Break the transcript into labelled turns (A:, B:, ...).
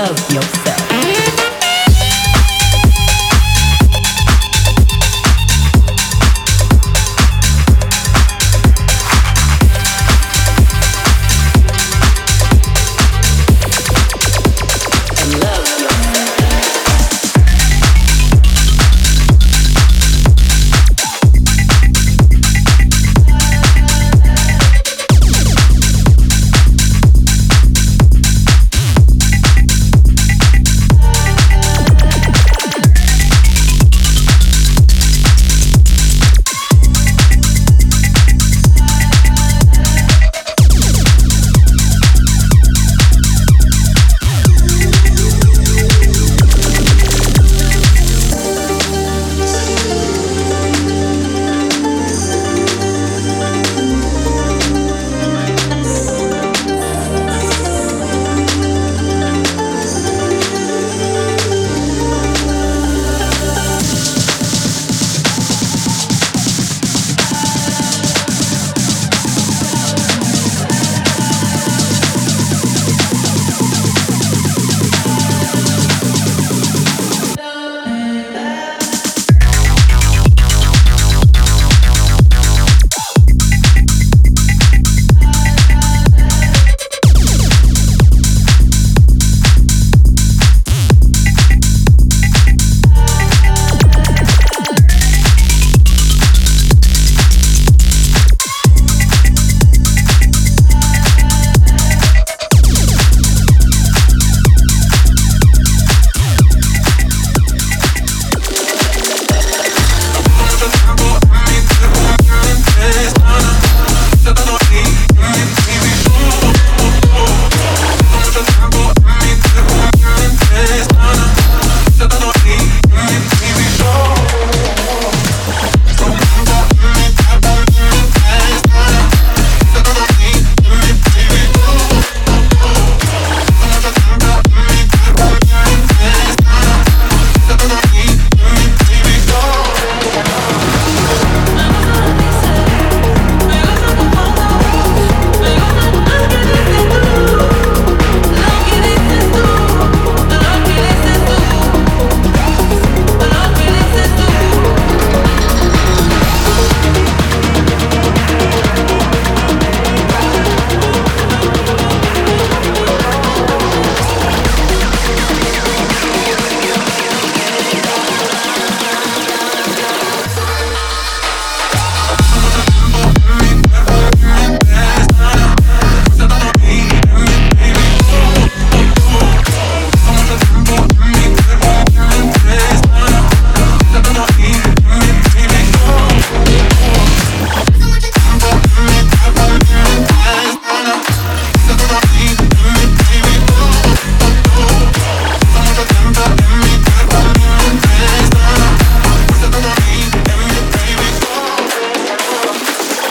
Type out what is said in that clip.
A: love yourself.